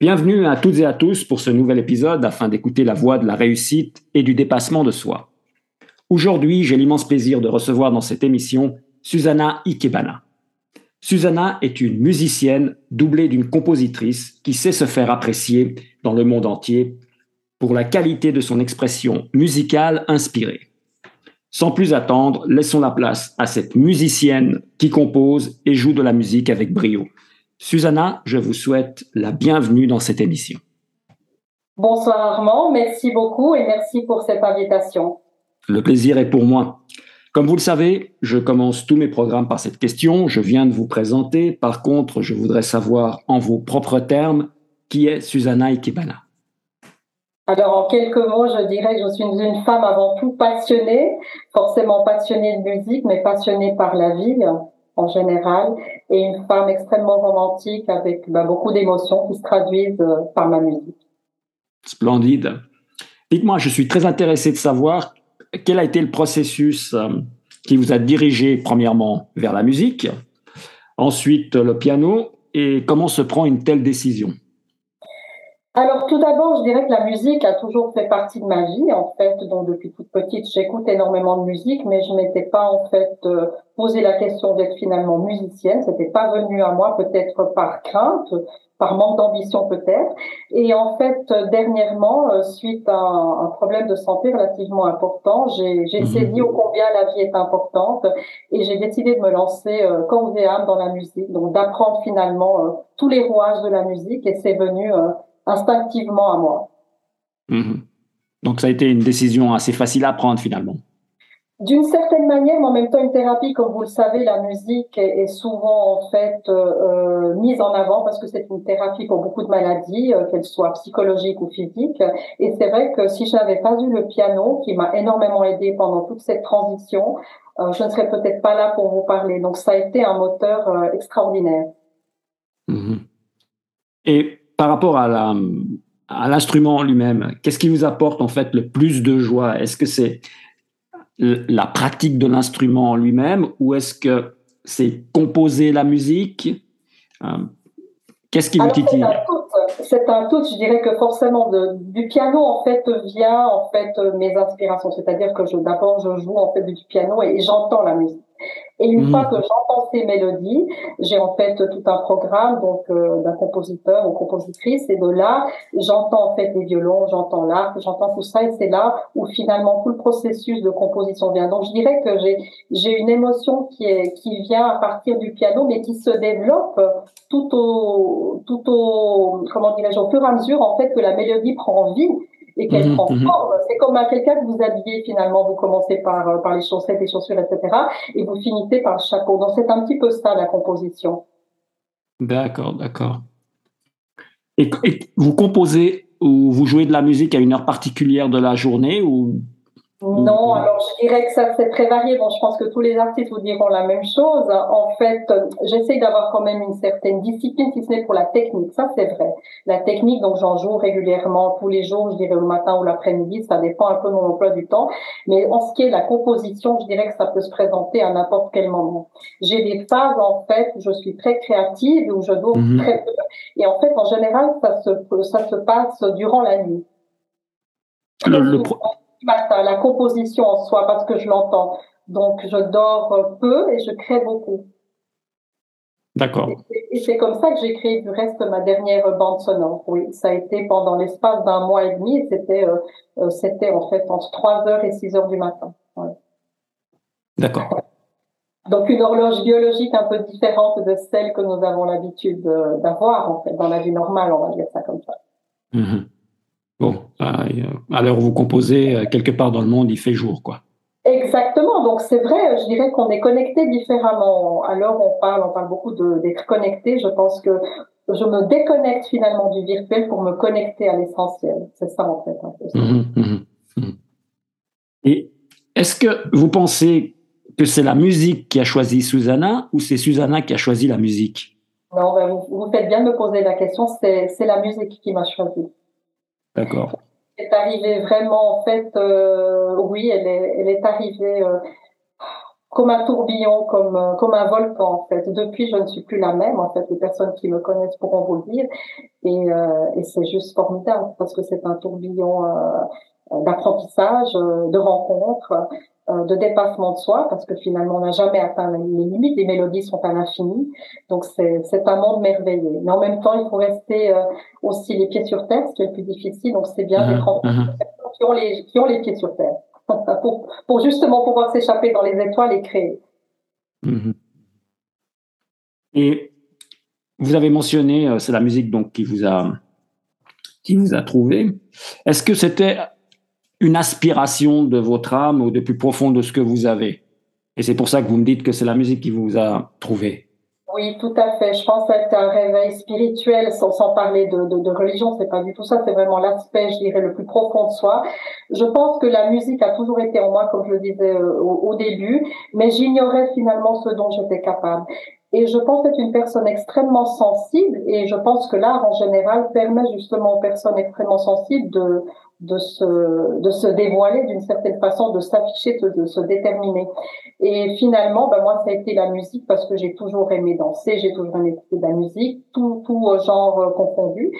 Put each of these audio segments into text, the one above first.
Bienvenue à toutes et à tous pour ce nouvel épisode afin d'écouter la voix de la réussite et du dépassement de soi. Aujourd'hui, j'ai l'immense plaisir de recevoir dans cette émission Susanna Ikebana. Susanna est une musicienne doublée d'une compositrice qui sait se faire apprécier dans le monde entier pour la qualité de son expression musicale inspirée. Sans plus attendre, laissons la place à cette musicienne qui compose et joue de la musique avec brio. Susanna, je vous souhaite la bienvenue dans cette émission. Bonsoir Armand, merci beaucoup et merci pour cette invitation. Le plaisir est pour moi. Comme vous le savez, je commence tous mes programmes par cette question. Je viens de vous présenter. Par contre, je voudrais savoir en vos propres termes qui est Susanna Ikebana? Alors en quelques mots, je dirais que je suis une femme avant tout passionnée, forcément passionnée de musique, mais passionnée par la vie en général, et une femme extrêmement romantique avec bah, beaucoup d'émotions qui se traduisent euh, par ma musique. Splendide. Dites-moi, je suis très intéressé de savoir quel a été le processus euh, qui vous a dirigé premièrement vers la musique, ensuite le piano, et comment se prend une telle décision? Alors tout d'abord, je dirais que la musique a toujours fait partie de ma vie. En fait, donc depuis toute petite, j'écoute énormément de musique, mais je m'étais pas en fait euh, posé la question d'être finalement musicienne. C'était pas venu à moi, peut-être par crainte, par manque d'ambition peut-être. Et en fait, dernièrement, euh, suite à un, problème de santé relativement important, j'ai mhm. saisi ô combien la vie est importante et j'ai décidé de me lancer euh, corps et âme dans la musique, donc d'apprendre finalement euh, tous les rouages de la musique et c'est venu instinctivement à moi. Mhm. Donc ça a été une décision assez facile à prendre finalement. D'une certaine manière, mais en même temps une thérapie, comme vous le savez, la musique est, souvent en fait euh, euh, mise en avant parce que c'est une thérapie pour beaucoup de maladies, euh, qu'elles soient psychologiques ou physiques. Et c'est vrai que si je n'avais pas eu le piano, qui m'a énormément aidé pendant toute cette transition, je ne serais peut-être pas là pour vous parler. Donc ça a été un moteur extraordinaire. Mhm. Et par rapport à la, à l'instrument lui-même, qu'est-ce qui vous apporte en fait le plus de joie? Est-ce que c'est la pratique de l'instrument lui-même ou est-ce que c'est composer la musique? Euh, Qu'est-ce qui vous titille? C'est un tout. Je dirais que forcément du piano en fait vient en fait mes inspirations. C'est-à-dire que d'abord je joue en fait du piano et j'entends la musique. Et une mhm. fois que j'entends ces mélodies, j'ai en fait tout un programme donc euh, d'un compositeur ou compositrice et de là j'entends en fait les violons, j'entends l'arc, j'entends tout ça et c'est là où finalement tout le processus de composition vient. Donc je dirais que j'ai j'ai une émotion qui est qui vient à partir du piano mais qui se développe tout au tout au comment dirais-je au fur et à mesure en fait que la mélodie prend vie et qu'elle prend mhm. forme. C'est comme à quelqu'un que vous habillez finalement. Vous commencez par, euh, par les chaussettes, les chaussures, etc. Et vous finissez par le chapeau. Donc c'est un petit peu ça la composition. D'accord, d'accord. Et, et, vous composez ou vous jouez de la musique à une heure particulière de la journée ou non, alors je dirais que ça c'est très varié. Bon, je pense que tous les artistes vous diront la même chose. En fait, j'essaie d'avoir quand même une certaine discipline, si ce n'est pour la technique. Ça c'est vrai. La technique, donc j'en joue régulièrement tous les jours, je dirais le matin ou l'après-midi. Ça dépend un peu de mon emploi du temps. Mais en ce qui est de la composition, je dirais que ça peut se présenter à n'importe quel moment. J'ai des phases en fait où je suis très créative, où je dois mhm. très peu. Et en fait, en général, ça se ça se passe durant la nuit. le la composition en soi, parce que je l'entends. Donc, je dors peu et je crée beaucoup. D'accord. Et c'est comme ça que j'ai créé du reste ma dernière bande sonore. Oui, ça a été pendant l'espace d'un mois et demi. C'était, euh, euh, c'était en fait entre 3 heures et 6 heures du matin. D'accord. Donc une horloge biologique un peu différente de celle que nous avons l'habitude d'avoir en fait dans la vie normale, on va dire ça comme ça. Mm-hmm. Bon, à l'heure où vous composez, euh, quelque part dans le monde, il fait jour, quoi. Exactement. Donc c'est vrai, je dirais qu'on est connecté différemment. À l'heure où on parle, on parle beaucoup d'être connecté. Je pense que je me déconnecte finalement du virtuel pour me connecter à l'essentiel. C'est ça en fait. Mmh mmh mmh Et est-ce que vous pensez que c'est la musique qui a choisi Susanna ou c'est Susanna qui a choisi la musique? Non, ben, vous, vous, faites bien de me poser la question. C'est la musique qui m'a choisi. D'accord. Elle est arrivée vraiment, en fait, euh, oui, elle est, elle est arrivée. Euh, comme un tourbillon, comme comme un volcan en fait. Depuis, je ne suis plus la même. En fait, les personnes qui me connaissent pourront vous le dire. Et, et c'est juste formidable parce que c'est un tourbillon d'apprentissage, de rencontres, euh, de dépassement de soi, parce que finalement, on n'a jamais atteint les limites, les mélodies sont à l'infini, donc c'est un monde merveilleux. Mais en même temps, il faut rester euh, aussi les pieds sur terre, ce qui est le plus difficile, donc c'est bien d'être uh-huh, uh-huh. qui, ont les, qui ont les pieds sur terre, pour, pour justement pouvoir s'échapper dans les étoiles et créer. Uh-huh. Et vous avez mentionné, euh, c'est la musique donc qui vous a qui vous a trouvé. Est-ce que c'était une aspiration de votre âme ou de plus profond de ce que vous avez. Et c'est pour ça que vous me dites que c'est la musique qui vous a trouvé. Oui, tout à fait. Je pense c'est un réveil spirituel, sans, parler de, de, de religion, c'est pas du tout ça, c'est vraiment l'aspect, je dirais, le plus profond de soi. Je pense que la musique a toujours été en moi, comme je le disais euh, au début, mais j'ignorais finalement ce dont j'étais capable. Et je pense être une personne extrêmement sensible, et je pense que l'art en général permet justement aux personnes extrêmement sensibles de, de se, de se dévoiler d'une certaine façon, de s'afficher, de, se déterminer. Et finalement, ben moi, ça a été la musique parce que j'ai toujours aimé danser, j'ai toujours aimé écouter de la musique, tout, tout euh, genre euh, confondu.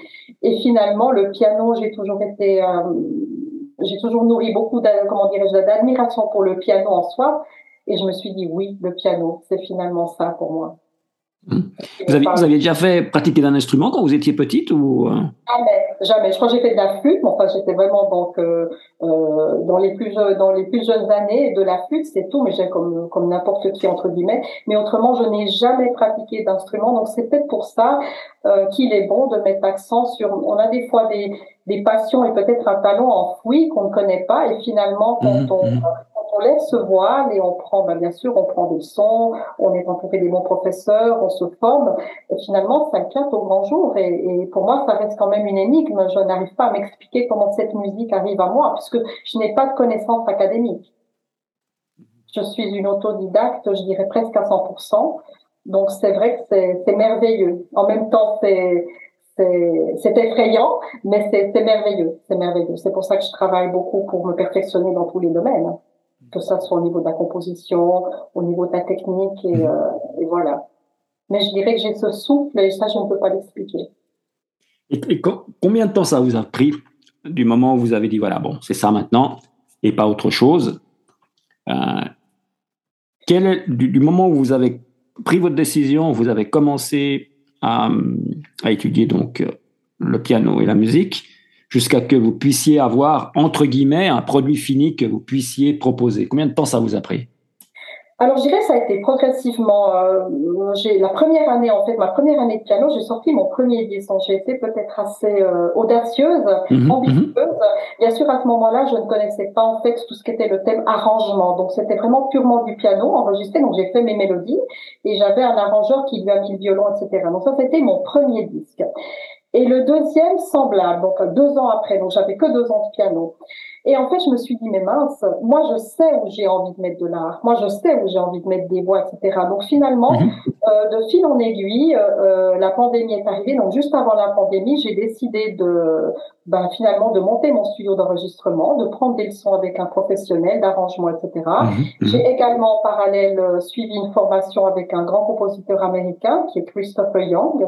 Et finalement, le piano, j'ai toujours été, euh, j'ai toujours nourri beaucoup, d'admiration pour le piano en soi. Et je me suis dit, oui, le piano, c'est finalement ça pour moi. Mmh. Vous, avez, vous aviez déjà fait pratiquer d'un instrument quand vous étiez petite ou euh? Jamais, jamais. Je crois que j'ai fait de la flûte, mais enfin j'étais vraiment donc euh, euh, dans les plus dans les plus jeunes années de la flûte, c'est tout, mais j'ai comme comme n'importe qui entre guillemets. Mais autrement, je n'ai jamais pratiqué d'instrument, donc c'est peut-être pour ça euh, qu'il est bon de mettre accent sur. On a des fois des des passions et peut-être un talent enfoui qu'on ne connaît pas, et finalement quand mmh, on mmh on laisse se voile et on prend, ben, bien sûr, on prend des sons, on est entouré des bons professeurs, on se forme. Et finalement, ça éclate au grand jour. Et, et, pour moi, ça reste quand même une énigme. Je n'arrive pas à m'expliquer comment cette musique arrive à moi, puisque je n'ai pas de connaissances académiques. Je suis une autodidacte, je dirais presque à 100%. Donc c'est vrai que c'est merveilleux. En même temps, c'est c'est effrayant, mais c'est merveilleux. C'est merveilleux. C'est pour ça que je travaille beaucoup pour me perfectionner dans tous les domaines que ça soit au niveau de la composition, au niveau de la technique, et, mhm. euh, et voilà. Mais je dirais que j'ai ce souffle, et ça, je ne peux pas l'expliquer. Et, combien de temps ça vous a pris du moment où vous avez dit, voilà, bon, c'est ça maintenant, et pas autre chose euh, quel est, du, moment où vous avez pris votre décision, vous avez commencé à, à étudier donc le piano et la musique, jusqu'à que vous puissiez avoir, entre guillemets, un produit fini que vous puissiez proposer Combien de temps ça vous a pris? Alors, je dirais ça a été progressivement. Euh, j'ai la première année, en fait, ma première année de piano, j'ai sorti mon premier disque. J'ai été peut-être assez euh, audacieuse, mhm, ambitieuse. Bien sûr, à ce moment-là, je ne connaissais pas en fait tout ce qui était le thème arrangement. Donc, c'était vraiment purement du piano enregistré. Donc, j'ai fait mes mélodies et j'avais un arrangeur qui lui a mis le violon, etc. Donc, ça, c'était mon premier disque. Et le deuxième, semblable, donc deux ans après, donc j'avais que deux ans de piano. Et en fait, je me suis dit, mais mince, moi, je sais où j'ai envie de mettre de l'art. Moi, je sais où j'ai envie de mettre des voix, etc. Donc, finalement, mhm. euh, de fil en aiguille, euh, euh, la pandémie est arrivée. Donc, juste avant la pandémie, j'ai décidé de, ben, finalement, de monter mon studio d'enregistrement, de prendre des leçons avec un professionnel d'arrangement, etc. Mhm. Mhm. J'ai également, en parallèle, suivi une formation avec un grand compositeur américain qui est Christopher Young,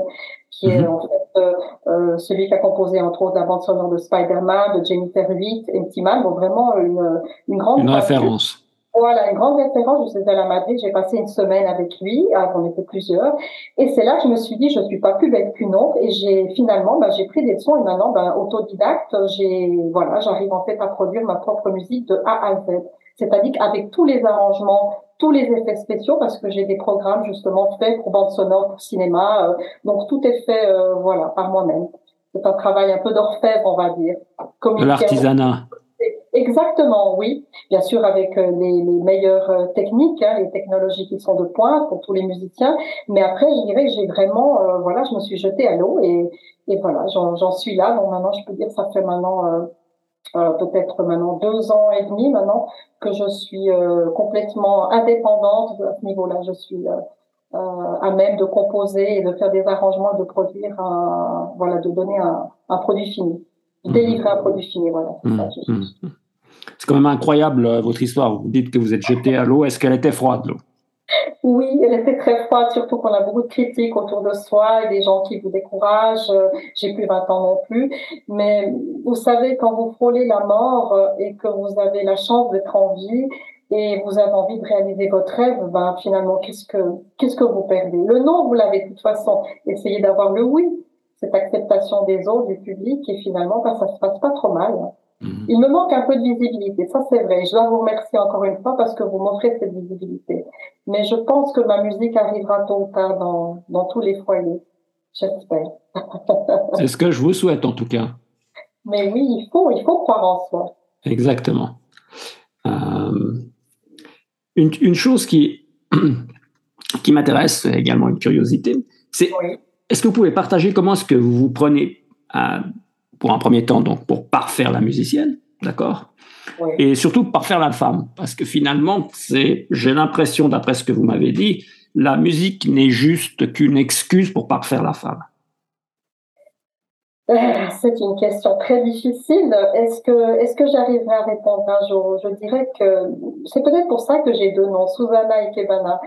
qui est en fait euh, celui qui a composé entre autres la bande sonore de Spider-Man, de Jennifer 8 et Petit donc vraiment une, une grande une référence. Voilà, une grande référence. Je suis à la Madrid, j'ai passé une semaine avec lui, ah, on était plusieurs, et c'est là que je me suis dit, je suis pas plus bête qu'une autre, et j'ai finalement, bah, j'ai pris des leçons, et maintenant, bah, autodidacte, j'ai, voilà, j'arrive en fait à produire ma propre musique de A à Z. C'est-à-dire qu'avec tous les arrangements, tous les effets spéciaux, parce que j'ai des programmes justement faits pour bande sonore, pour cinéma, euh, donc tout est fait, euh, voilà, par moi-même. C'est un travail un peu d'orfèvre, on va dire. De l'artisanat. Exactement, oui. Bien sûr, avec euh, les, les meilleures euh, techniques, hein, les technologies qui sont de pointe pour tous les musiciens. Mais après, je dirais que j'ai vraiment, euh, voilà, je me suis jetée à l'eau et, et voilà, j'en suis là. Donc maintenant, je peux dire que ça fait maintenant euh, peut-être maintenant deux ans et demi maintenant que je suis complètement indépendante à ce niveau-là. Je suis à même de composer et de faire des arrangements, de produire, un, voilà, de donner un, un produit fini. Délivrer un produit fini, voilà. Mmh, mmh, mmh. C'est quand même incroyable votre histoire. Vous dites que vous êtes jeté à l'eau. Est-ce qu'elle était froide, l'eau? Oui, elle était très froide, surtout qu'on a beaucoup de critiques autour de soi et des gens qui vous découragent. J'ai plus 20 ans non plus. Mais vous savez, quand vous frôlez la mort et que vous avez la chance d'être en vie et vous avez envie de réaliser votre rêve, ben finalement, qu'est-ce que, qu'est-ce que vous perdez? Le non, vous l'avez de toute façon. Essayez d'avoir le oui, cette acceptation des autres, du public et finalement, ben, ça se passe pas trop mal. Mhm. Il me manque un peu de visibilité, ça c'est vrai. Je dois vous remercier encore une fois parce que vous m'offrez cette visibilité. Mais je pense que ma musique arrivera tôt ou tard dans, dans tous les foyers. J'espère. c'est ce que je vous souhaite en tout cas. Mais oui, il faut, il faut croire en soi. Exactement. Euh, une, une, chose qui, qui m'intéresse, également une curiosité, c'est est-ce que vous pouvez partager comment est-ce que vous vous prenez à pour un premier temps, donc pour parfaire la musicienne, d'accord? Et surtout parfaire la femme, parce que finalement, c'est, j'ai l'impression, d'après ce que vous m'avez dit, la musique n'est juste qu'une excuse pour parfaire la femme. Euh, c'est une question très difficile. Est-ce que, est-ce que j'arriverai à répondre un jour? Je dirais que c'est peut-être pour ça que j'ai deux noms, Susanna et Kebana.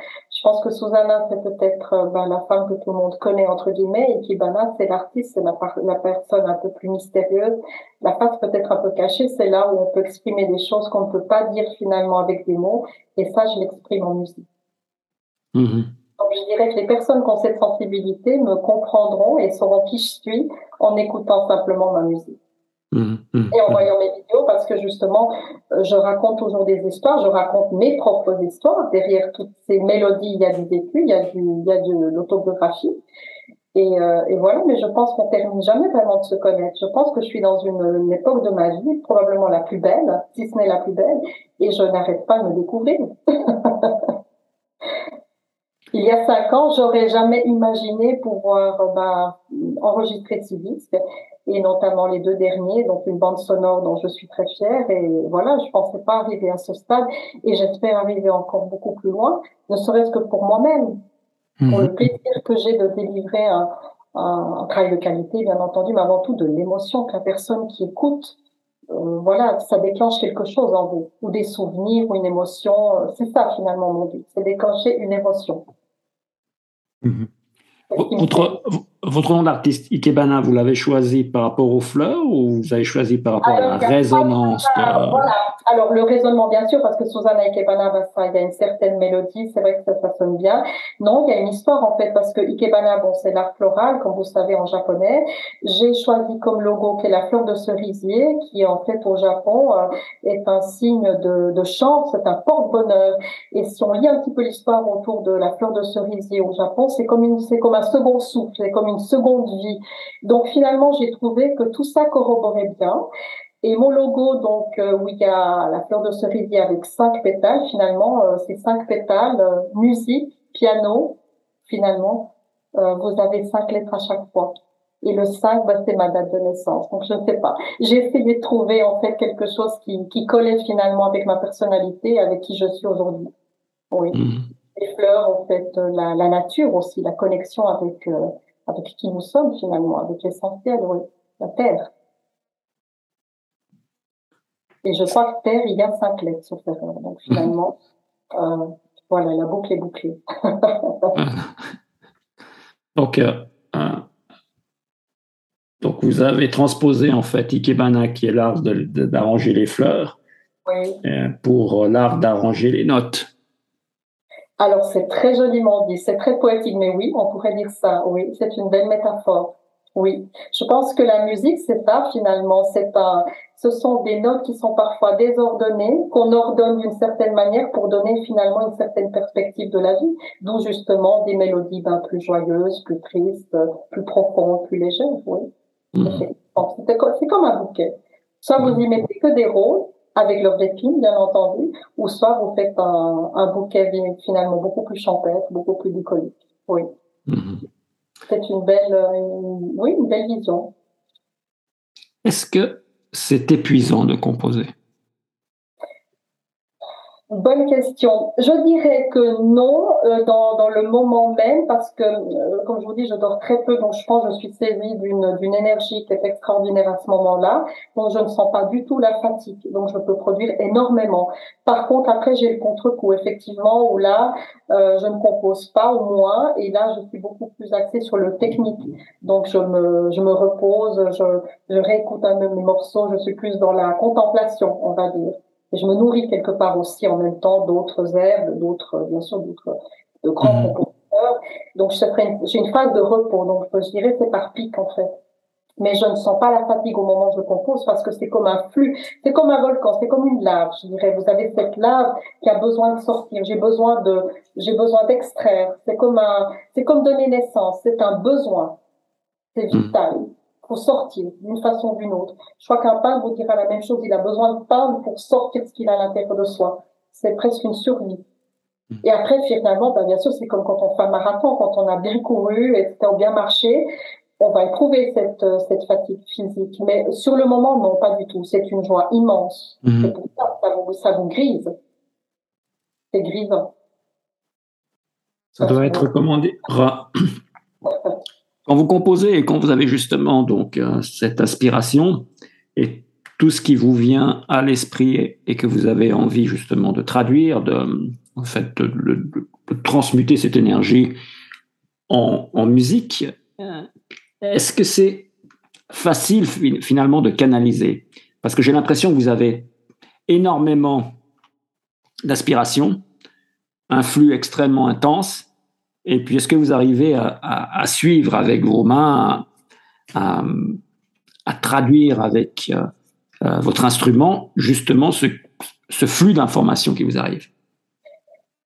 Je pense que Susanna, c'est peut-être euh, ben, la femme que tout le monde connaît, entre guillemets, et Kebana, c'est l'artiste, c'est la, la personne un peu plus mystérieuse. La face peut-être un peu cachée, c'est là où on peut exprimer des choses qu'on ne peut pas dire finalement avec des mots, et ça, je l'exprime en musique. Mm-hmm. Donc, je dirais que les personnes qui ont cette sensibilité me comprendront et sauront qui je suis en écoutant simplement ma musique. Mmh, mmh. et en voyant mes vidéos parce que justement, euh, je raconte toujours des histoires, je raconte mes propres histoires. Derrière toutes ces mélodies, il y a du vécu, il y a, du, il y a de l'autobiographie. Et, euh, et, voilà, mais je pense qu'on termine jamais vraiment de se connaître. Je pense que je suis dans une, une époque de ma vie, probablement la plus belle, si ce n'est la plus belle, et je n'arrête pas de me découvrir. Il y a cinq ans, j'aurais jamais imaginé pouvoir bah, enregistrer ces disques et notamment les deux derniers, donc une bande sonore dont je suis très fière. Et voilà, je pensais pas arriver à ce stade et j'espère arriver encore beaucoup plus loin, ne serait-ce que pour moi-même, pour le mhm. plaisir que j'ai de délivrer un, un, travail de qualité, bien entendu, mais avant tout de l'émotion que la personne qui écoute euh, voilà, ça déclenche quelque chose en vous, ou des souvenirs, ou une émotion. C'est ça finalement mon but, c'est déclencher une émotion. Mhm. Votre, votre, nom d'artiste Ikebana, vous l'avez choisi par rapport aux fleurs ou vous avez choisi par rapport à la résonance Voilà. Alors, le raisonnement, bien sûr, parce que Susanna Ikebana, bah, ça, il y a une certaine mélodie, c'est vrai que ça, ça, sonne bien. Non, il y a une histoire, en fait, parce que Ikebana, bon, c'est l'art floral, comme vous savez, en japonais. J'ai choisi comme logo qui est la fleur de cerisier, qui, en fait, au Japon, euh, est un signe de, de chance, c'est un porte-bonheur. Et si on lit un petit peu l'histoire autour de la fleur de cerisier au Japon, c'est comme une, c'est comme un second souffle, c'est comme une seconde vie. Donc, finalement, j'ai trouvé que tout ça corroborait bien. Et mon logo, donc, euh, où il y a la fleur de cerisier avec cinq pétales, finalement, euh, ces cinq pétales, euh, musique, piano, finalement, vous avez cinq lettres à chaque fois. Et le 5, bah, c'est ma date de naissance. Donc, je ne sais pas. J'ai essayé de trouver, en fait, quelque chose qui, qui collait finalement avec ma personnalité, avec qui je suis aujourd'hui. Oui. Mmh. Les fleurs, en fait, la, la, nature aussi, la connexion avec, avec qui nous sommes finalement, avec l'essentiel, oui, la terre. Et je crois que Terre, il y a cinq lettres, sauf erreur. Donc finalement, euh, voilà, la boucle est bouclée. donc, euh, euh, donc, vous avez transposé en fait Ikebana, qui est l'art d'arranger les fleurs, oui. Euh, pour l'art d'arranger les notes. Alors, c'est très joliment dit, c'est très poétique, mais oui, on pourrait dire ça, oui, c'est une belle métaphore. Oui, je pense que la musique, c'est ça finalement. C'est un, ce sont des notes qui sont parfois désordonnées, qu'on ordonne d'une certaine manière pour donner finalement une certaine perspective de la vie. D'où justement des mélodies ben, plus joyeuses, plus tristes, plus profondes, plus légères. Oui, mmh. c'est comme un bouquet. Soit vous y mettez que des roses avec leurs épines, bien entendu, ou soit vous faites un, un bouquet finalement beaucoup plus champêtre, beaucoup plus bucolique. Oui. Mmh c'est une belle, euh, oui, une belle vision. Est-ce que c'est épuisant de composer? Bonne question. Je dirais que non euh, dans, dans, le moment même parce que, euh, comme je vous dis, je dors très peu, donc je pense que je suis saisie d'une, d'une énergie qui est extraordinaire à ce moment-là. Donc je ne sens pas du tout la fatigue, donc je peux produire énormément. Par contre, après j'ai le contre-coup, effectivement, où là, euh, je ne compose pas au moins, et là je suis beaucoup plus axée sur le technique. Donc je me, je me repose, je, je réécoute un de mes morceaux, je suis plus dans la contemplation, on va dire. Et je me nourris quelque part aussi en même temps d'autres herbes, d'autres, bien sûr, d'autres de grands mmh. compositeurs. Donc, j'ai une phase de repos. Donc, je dirais c'est par pic, en fait. Mais je ne sens pas la fatigue au moment où je compose parce que c'est comme un flux, c'est comme un volcan, c'est comme une lave, je dirais. Vous avez cette lave qui a besoin de sortir. J'ai besoin de, j'ai besoin d'extraire. C'est comme un, c'est comme donner naissance. C'est un besoin. C'est mmh. Pour sortir d'une façon ou d'une autre. Je crois qu'un peintre vous dira la même chose. Il a besoin de peindre pour sortir ce qu'il a à l'intérieur de soi. C'est presque une survie. Hmm. Et après, finalement, ben, bien sûr, c'est comme quand on fait un marathon, quand on a bien couru, et ou bien marché, on va éprouver cette, euh, cette fatigue physique. Mais sur le moment, non, pas du tout. C'est une joie immense. Hmm. C'est pour ça ça vous, ça vous grise. C'est grisant. Ça doit être, comment dire, Quand vous composez et quand vous avez justement donc euh, cette aspiration et tout ce qui vous vient à l'esprit et que vous avez envie justement de traduire, de, en fait, de, transmuter cette énergie en, en musique, est-ce que c'est facile finalement de canaliser? Parce que j'ai l'impression que vous avez énormément d'aspiration, un flux extrêmement intense, et puis, est-ce que vous arrivez à, suivre avec vos mains, à, traduire avec euh, euh, votre instrument justement ce, ce flux d'informations qui vous arrive?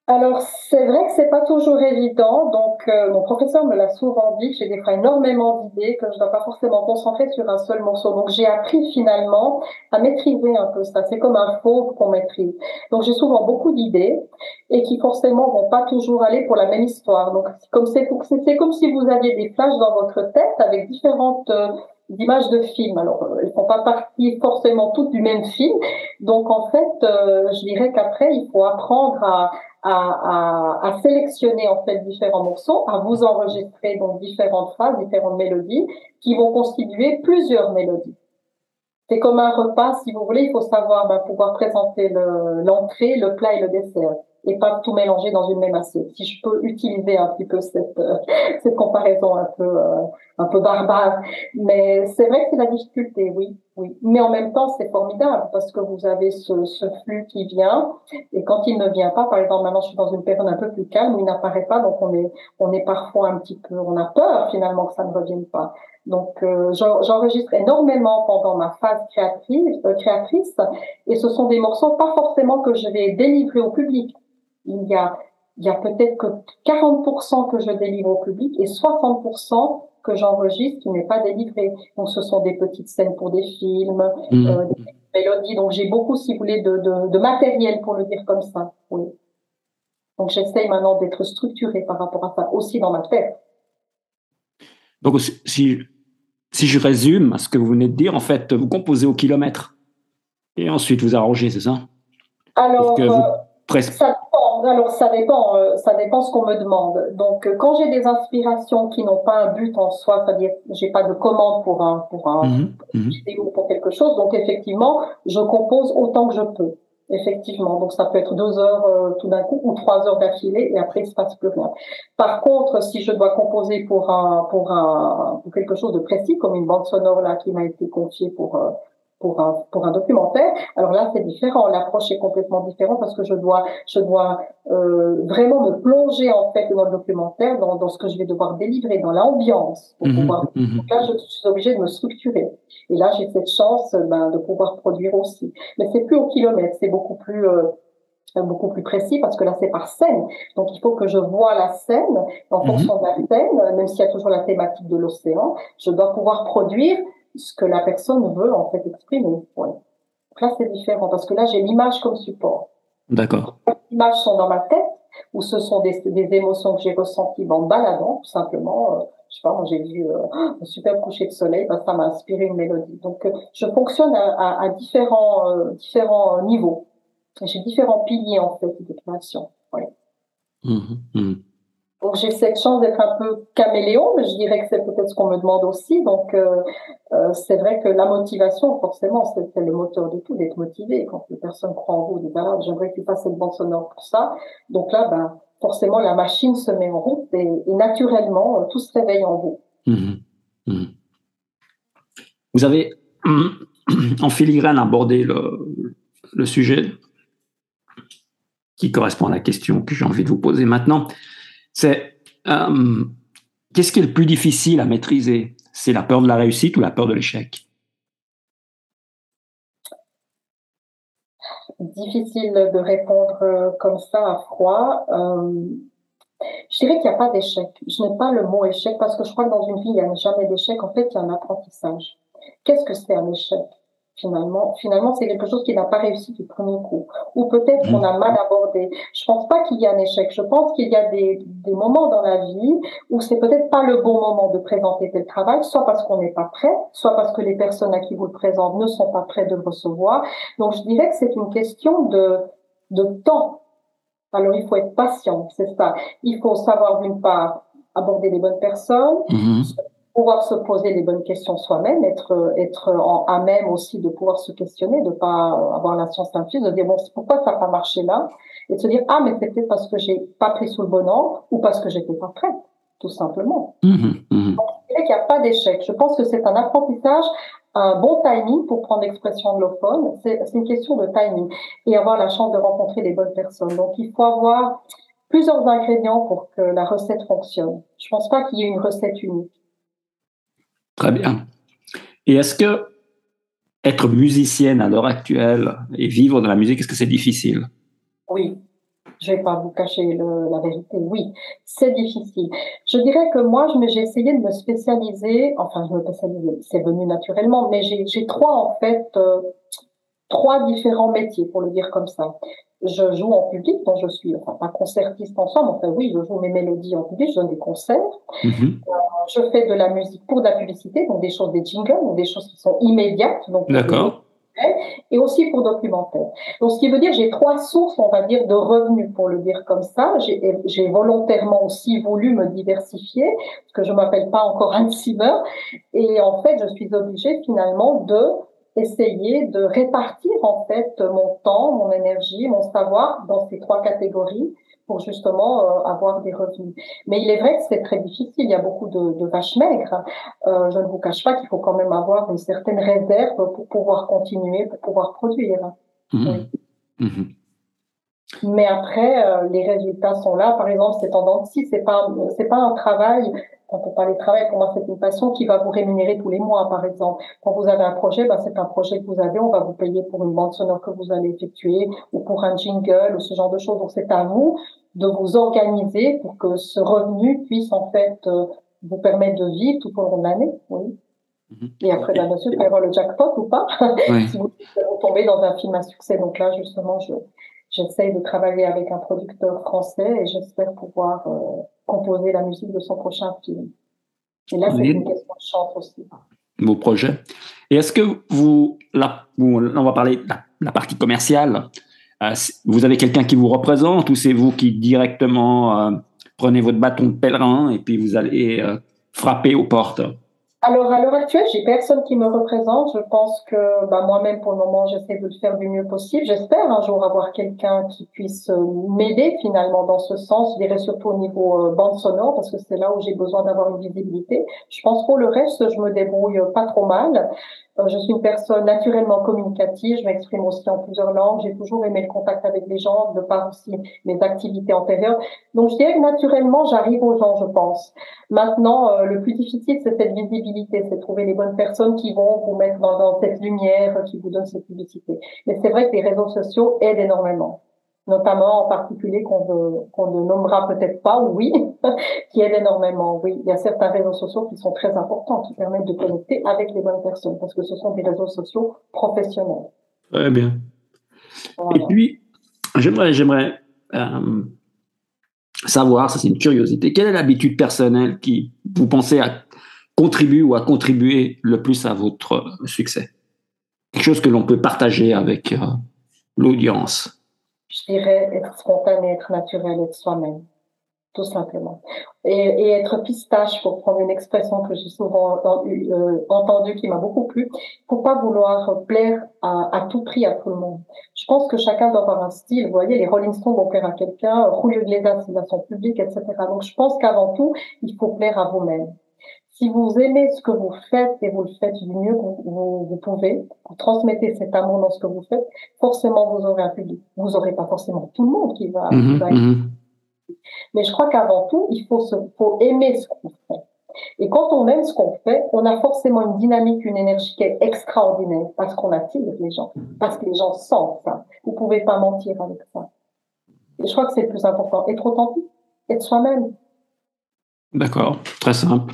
Alors, c'est vrai que c'est pas toujours évident. Donc, euh, mon professeur me l'a souvent dit que j'ai des fois énormément d'idées, que je ne dois pas forcément concentrer sur un seul morceau. Donc, j'ai appris finalement à maîtriser un peu ça. C'est comme un fauve qu'on maîtrise. Donc, j'ai souvent beaucoup d'idées et qui forcément vont pas toujours aller pour la même histoire. Donc, comme c'est c'est comme si vous aviez des flashs dans votre tête avec différentes euh, d'images de films. Alors, euh, elles font pas partie forcément toutes du même film. Donc, en fait, je dirais qu'après, il faut apprendre à, à, à, à, sélectionner en fait différents morceaux, à vous enregistrer donc différentes phrases, différentes mélodies qui vont constituer plusieurs mélodies. C'est comme un repas, si vous voulez, il faut savoir ben, pouvoir présenter l'entrée, le, plat et le dessert et pas tout mélanger dans une même assiette. Si je peux utiliser un petit peu cette, euh, cette comparaison un peu, euh, un peu barbare. Mais c'est vrai que c'est la difficulté, oui, oui. Mais en même temps, c'est formidable parce que vous avez ce, ce flux qui vient et quand il ne vient pas, par exemple, maintenant je suis dans une période un peu plus calme, il n'apparaît pas, donc on est, on est parfois un petit peu, on a peur finalement que ça ne revienne pas. Donc, euh, j'enregistre énormément pendant ma phase créatrice, créatrice, et ce sont des morceaux pas forcément que je vais délivrer au public il y a, il y a peut-être que 40% que je délivre au public et 60% que j'enregistre qui n'est pas délivré. Donc, ce sont des petites scènes pour des films, mmh. euh, des mélodies. Donc, j'ai beaucoup, si vous voulez, de, de, de, matériel, pour le dire comme ça. Oui. Donc, j'essaye maintenant d'être structuré par rapport à ça, aussi dans ma tête. Donc, si, si je résume à ce que vous venez de dire, en fait, vous composez au kilomètre et ensuite vous arrangez, c'est ça? Alors, euh, ça alors ça dépend, euh, ça dépend ce qu'on me demande. Donc euh, quand j'ai des inspirations qui n'ont pas un but en soi, c'est-à-dire j'ai pas de commande pour un pour un mhm, mhm. vidéo pour quelque chose, donc effectivement je compose autant que je peux. Effectivement, donc ça peut être deux heures euh, tout d'un coup ou trois heures d'affilée et après il se passe plus rien. Par contre, si je dois composer pour un pour un pour quelque chose de précis comme une bande sonore là qui m'a été confiée pour pour un, pour un documentaire. Alors là, c'est différent. L'approche est complètement différente parce que je dois, je dois euh, vraiment me plonger en fait dans le documentaire, dans, dans ce que je vais devoir délivrer, dans l'ambiance. Pour pouvoir... Mhm. là, je suis obligée de me structurer. Et là, j'ai cette chance ben, de pouvoir produire aussi. Mais c'est plus au kilomètre, c'est beaucoup plus euh, beaucoup plus précis parce que là c'est par scène. Donc il faut que je vois la scène en mhm. fonction de la scène, même s'il y a toujours la thématique de l'océan, je dois pouvoir produire ce que la personne veut en fait exprimer. Ouais. Donc là, c'est différent parce que là, j'ai l'image comme support. D'accord. Les images sont dans ma tête ou ce sont des, des émotions que j'ai ressenties en baladant, tout simplement. Euh, je sais pas, moi j'ai vu euh, un super coucher de soleil, ben, ça m'a inspiré une mélodie. Donc, euh, je fonctionne à, à, à différents, euh, différents niveaux. J'ai différents piliers en fait de création. Mmh, mmh. Donc j'ai cette chance d'être un peu caméléon, mais je dirais que c'est peut-être ce qu'on me demande aussi. Donc euh, euh, c'est vrai que la motivation, forcément, c'est le moteur de tout, d'être motivé. Quand les personnes croient en vous, disent ah, j'aimerais que tu fasses cette bande sonore pour ça. Donc là, ben, forcément, la machine se met en route et, naturellement, euh, tout se réveille en vous. Mmh, vous avez en filigrane abordé le sujet qui correspond à la question que j'ai envie de vous poser maintenant c'est euh, qu'est-ce qui est le plus difficile à maîtriser? C'est la peur de la réussite ou la peur de l'échec? Difficile de répondre euh, comme ça à froid. Euh, je dirais qu'il n'y a pas d'échec. Je n'ai pas le mot échec parce que je crois que dans une vie, il n'y a jamais d'échec. En fait, il y a un apprentissage. Qu'est-ce que c'est un échec? Finalement, finalement, c'est quelque chose qui n'a pas réussi du premier coup. Ou peut-être qu'on a mal abordé. Je pense pas qu'il y a un échec. Je pense qu'il y a des, des moments dans la vie où c'est peut-être pas le bon moment de présenter tel travail, soit parce qu'on n'est pas prêt, soit parce que les personnes à qui vous le présentez ne sont pas prêts de le recevoir. Donc, je dirais que c'est une question de, de temps. Alors, il faut être patient, c'est ça. Il faut savoir d'une part aborder les bonnes personnes, mm-hmm pouvoir se poser les bonnes questions soi-même, être être en, à même aussi de pouvoir se questionner, de pas avoir la science infuse, de dire bon pourquoi ça n'a pas marché là, et de se dire ah mais peut-être parce que j'ai pas pris sous le bon angle ou parce que j'étais pas prête, tout simplement. Mmh, mmh. Donc, qu'il n'y a pas d'échec. Je pense que c'est un apprentissage, un bon timing pour prendre l'expression anglophone. C'est une question de timing et avoir la chance de rencontrer les bonnes personnes. Donc il faut avoir plusieurs ingrédients pour que la recette fonctionne. Je pense pas qu'il y ait une recette unique. Très bien. Et est-ce que être musicienne à l'heure actuelle et vivre de la musique, est-ce que c'est difficile? Oui, je vais pas vous cacher la vérité. Oui, c'est difficile. Je dirais que moi, j'ai essayé de me spécialiser. Enfin, je me spécialiser, c'est venu naturellement, mais j'ai trois en fait, euh, trois différents métiers pour le dire comme ça. Je joue en public, donc je suis enfin pas concertiste en somme, enfin oui, je joue mes mélodies en public, je donne des concerts. Mm-hmm. Euh, je fais de la musique pour de la publicité, donc des choses des jingles, donc des choses qui sont immédiates, D'accord. Et aussi pour documentaire. Donc, ce qui veut dire, j'ai trois sources, on va dire, de revenus, pour le dire comme ça. J'ai volontairement aussi voulu me diversifier, parce que je m'appelle pas encore un Zimmer. Et en fait, je suis obligée finalement de essayer de répartir en fait mon temps, mon énergie, mon savoir dans ces trois catégories pour justement euh, avoir des revenus. Mais il est vrai que c'est très difficile, il y a beaucoup de, de vaches maigres. Euh, je ne vous cache pas qu'il faut quand même avoir une certaine réserve pour pouvoir continuer, pour pouvoir produire. Mmh. Mmh. Mais après, euh, les résultats sont là. Par exemple, c'est en si c'est pas c'est pas un travail quand on parle de travail, pour moi, c'est une passion qui va vous rémunérer tous les mois, par exemple. Quand vous avez un projet, ben, c'est un projet que vous avez, on va vous payer pour une bande sonore que vous allez effectuer ou pour un jingle ou ce genre de choses. Donc, c'est à vous de vous organiser pour que ce revenu puisse, en fait, euh, vous permettre de vivre tout au long de l'année. Oui. Mhm. Et après, bien sûr, il peut y avoir le jackpot ou pas, si vous tombez dans un film à succès. Donc là, justement, je, j'essaye de travailler avec un producteur français et j'espère pouvoir euh, composer la musique de son prochain film. Et là, c'est une question de chance aussi. Vos projets. Et est-ce que vous, là, on va parler de la, partie commerciale, euh, vous avez quelqu'un qui vous représente ou c'est vous qui directement euh, prenez votre bâton de pèlerin et puis vous allez frapper aux portes? Alors, à l'heure actuelle, j'ai personne qui me représente. Je pense que bah, moi-même, pour le moment, j'essaie de faire du mieux possible. J'espère un jour avoir quelqu'un qui puisse euh, m'aider finalement dans ce sens. Je dirais surtout au niveau euh, bande sonore, parce que c'est là où j'ai besoin d'avoir une visibilité. Je pense pour le reste, je me débrouille pas trop mal. Euh, je suis une personne naturellement communicative, je m'exprime aussi en plusieurs langues, j'ai toujours aimé le contact avec les gens, de par aussi mes activités antérieures. Donc je dirais que naturellement, j'arrive aux gens, je pense. Maintenant, euh, le plus difficile, c'est cette visibilité, c'est trouver les bonnes personnes qui vont vous mettre dans, dans cette lumière, qui vous donnent cette publicité. Mais c'est vrai que les réseaux sociaux aident énormément notamment en particulier qu'on ne nommera peut-être pas, oui, qui aide énormément. Oui, il y a certains réseaux sociaux qui sont très importants, qui permettent de connecter avec les bonnes personnes, parce que ce sont des réseaux sociaux professionnels. Très bien. Et puis, j'aimerais, j'aimerais euh, savoir, ça c'est une curiosité, quelle est l'habitude personnelle qui, vous pensez, à contribuer ou à contribuer le plus à votre succès? Quelque chose que l'on peut partager avec euh, l'audience Je dirais être spontané, être naturel, être soi-même tout simplement. Et, être pistache, pour prendre une expression que j'ai souvent euh, entendue, qui m'a beaucoup plu, faut pas vouloir plaire à, tout prix à tout le monde? Je pense que chacun doit avoir un style. Vous voyez, les Rolling Stones vont plaire à quelqu'un, Julio Iglesias, c'est son public, etc. Donc, je pense qu'avant tout, il faut plaire à vous-même. Si vous aimez ce que vous faites et vous le faites du mieux que vous, vous, pouvez, vous transmettez cet amour dans ce que vous faites, forcément vous aurez un public. Vous aurez pas forcément tout le monde qui va, qui va mm-hmm. Mais je crois qu'avant tout, il faut, se, faut aimer ce qu'on fait. Et quand on aime ce qu'on fait, on a forcément une dynamique, une énergie qui est extraordinaire parce qu'on attire les gens, parce que les gens sentent ça. Vous pouvez pas mentir avec ça. Et je crois que c'est le plus important. Être authentique, être soi-même. D'accord, très simple.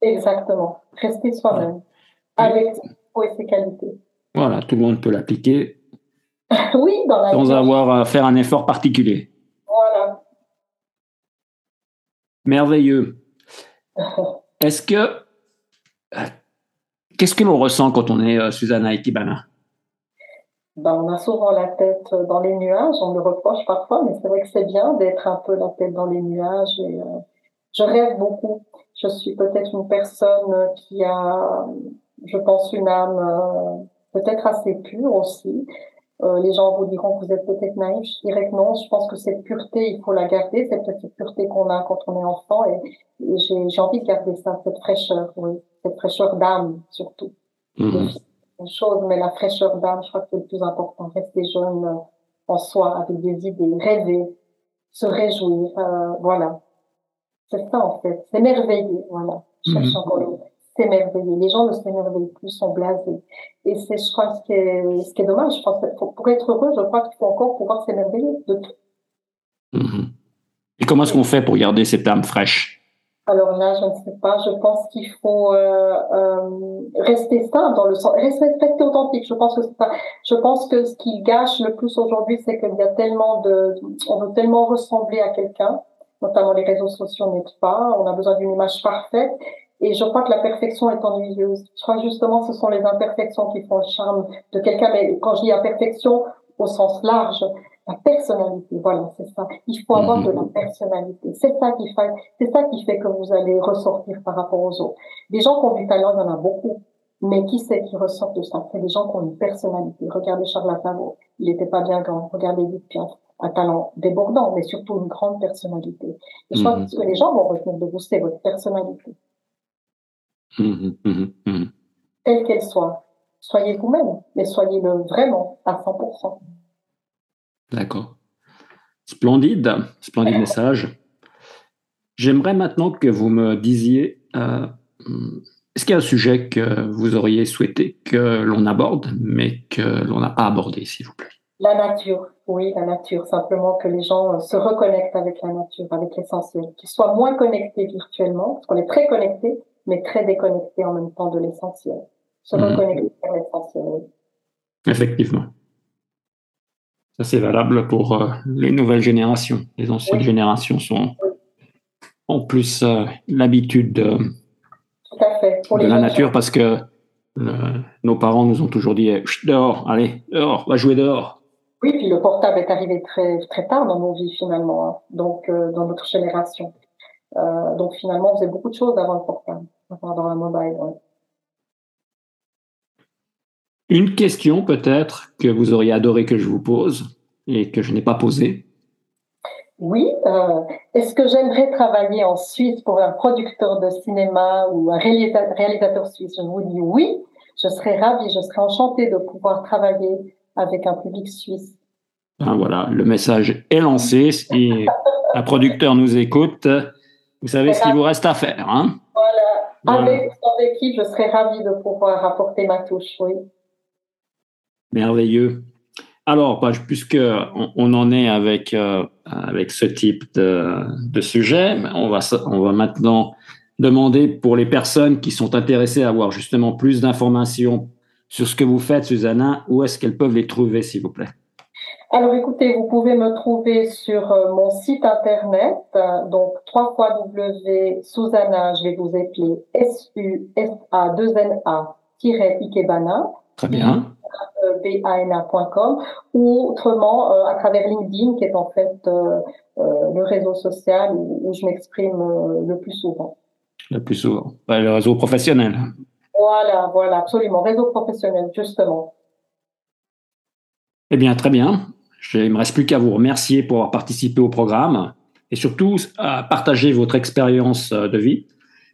Exactement. Rester soi-même, avec ses qualités. Voilà, tout le monde peut l'appliquer. oui, dans la Sans avoir à faire un effort particulier. Voilà. Merveilleux. Est-ce que. Qu'est-ce que l'on ressent quand on est euh, Susanna Ikibana ben, On a souvent la tête dans les nuages, on me reproche parfois, mais c'est vrai que c'est bien d'être un peu la tête dans les nuages. Et, euh, je rêve beaucoup. Je suis peut-être une personne qui a, je pense, une âme euh, peut-être assez pure aussi. Euh, les gens vous diront que vous êtes peut-être naïf. Je dirais que non. Je pense que cette pureté, il faut la garder. C'est peut-être cette pureté qu'on a quand on est enfant. Et, j'ai envie de garder ça, cette fraîcheur, oui. Cette fraîcheur d'âme, surtout. Mmh. Une chose, mais la fraîcheur d'âme, je crois que c'est le plus important. Rester jeune euh, en soi, avec des idées, rêver, se réjouir. Euh, voilà. C'est ça, en fait. S'émerveiller, voilà. Je cherche mmh. s'émerveiller. Les gens ne s'émerveillent plus, sont blasés. Et c'est, je crois, ce qui est, ce qui est dommage. Je pense pour, pour être heureux, je crois qu'il faut encore pouvoir s'émerveiller de tout. Mhm. Et comment est-ce qu'on fait pour garder cette âme fraîche alors là, je ne sais pas. Je pense qu'il faut euh, euh, rester simple dans le sens, rester authentique. Je pense que c'est ça. Je pense que ce qui gâche le plus aujourd'hui, c'est qu'il y a tellement de, on veut tellement ressembler à quelqu'un, notamment les réseaux sociaux n'aident pas. On a besoin d'une image parfaite et je crois que la perfection est ennuyeuse. Je crois que justement, ce sont les imperfections qui font le charme de quelqu'un. Mais quand je dis imperfection, au sens large, la personnalité, voilà, c'est ça. Il faut avoir de la mhm. personnalité. C'est ça qui fait, c'est ça qui fait que vous allez ressortir par rapport aux autres. Des gens qui ont du talent, il y en a beaucoup. Mais qui c'est qui ressort de ça? C'est des gens qui ont une personnalité. Regardez Charles Aznavour. Il n'était pas bien grand. Regardez Edith Piaf. Un talent débordant, mais surtout une grande personnalité. Et je crois mhm. que ce que les gens vont retenir de vous, c'est votre personnalité. Mmh, mmh, mmh, Telle qu'elle soit. Soyez vous-même, mais soyez-le vraiment à 100%. D'accord. Splendide, splendide message. J'aimerais maintenant que vous me disiez, euh, est-ce qu'il y a un sujet que vous auriez souhaité que l'on aborde, mais que l'on n'a pas abordé, s'il vous plaît? La nature, oui, la nature. Simplement que les gens se reconnectent avec la nature, avec l'essentiel, qu'ils soient moins connectés virtuellement, parce qu'on est très connectés, mais très déconnecté en même temps de l'essentiel. Se mmh. reconnecter à l'essentiel. Effectivement. Ça, c'est valable pour euh, les nouvelles générations. Les anciennes générations sont, ont plus euh, l'habitude de, la nature parce que euh, nos parents nous ont toujours dit dehors, allez, dehors, va jouer dehors. Oui, puis le portable est arrivé très, très tard dans nos vies finalement, hein. donc dans notre génération. donc finalement, on faisait beaucoup de choses avant le portable dans la mobile. Une question peut-être que vous auriez adoré que je vous pose et que je n'ai pas posée. Oui. Euh, est-ce que j'aimerais travailler en Suisse pour un producteur de cinéma ou un réalisateur suisse? Je vous dis oui. Je serais ravie, je serais enchantée de pouvoir travailler avec un public suisse. Ben voilà, le message est lancé. Si un producteur nous écoute, vous savez ce qu'il vous reste à faire. Hein avec son équipe, je serais ravie de pouvoir apporter ma touche, oui. Merveilleux. Alors, bah, puisque on, en est avec euh, avec ce type de, de sujet, on va on va maintenant demander pour les personnes qui sont intéressées à avoir justement plus d'informations sur ce que vous faites, Susanna, où est-ce qu'elles peuvent les trouver, s'il vous plaît? Alors écoutez, vous pouvez me trouver sur euh, mon site internet, euh, donc www.susanna, je vais vous appeler S-U-S-A-2-N-A-Ikebana. Très bien. bana.com ou autrement à travers LinkedIn, qui est en fait le réseau social où, je m'exprime le plus souvent. Le plus souvent. le réseau professionnel. Voilà, voilà, absolument. Réseau professionnel, justement. Eh bien, très bien. Il ne me reste plus qu'à vous remercier pour avoir participé au programme et surtout à partager votre expérience de vie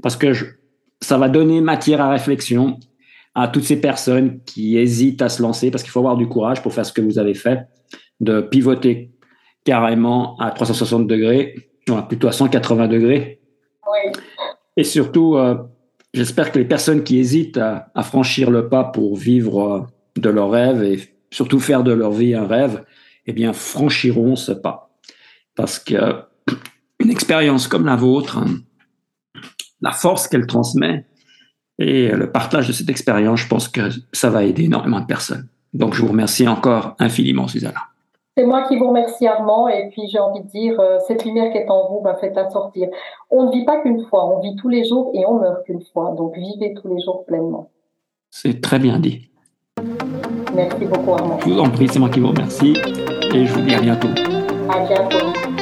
parce que ça va donner matière à réflexion à toutes ces personnes qui hésitent à se lancer parce qu'il faut avoir du courage pour faire ce que vous avez fait, de pivoter carrément à 360 degrés, plutôt à 180 degrés. Oui. Et surtout, euh, j'espère que les personnes qui hésitent à, franchir le pas pour vivre euh, de leur rêve et surtout faire de leur vie un rêve, eh bien, franchiront ce pas. Parce que une expérience comme la vôtre, la force qu'elle transmet et le partage de cette expérience, je pense que ça va aider énormément de personnes. Donc, je vous remercie encore infiniment, Susanna. C'est moi qui vous remercie, Armand. Et puis, j'ai envie de dire, euh, cette lumière qui est en vous, va fait à sortir. On ne vit pas qu'une fois, on vit tous les jours et on meurt qu'une fois. Donc, vivez tous les jours pleinement. C'est très bien dit. Merci beaucoup, Armand. Je vous en prie, c'est moi qui vous remercie. Et je vous dis à bientôt. À bientôt.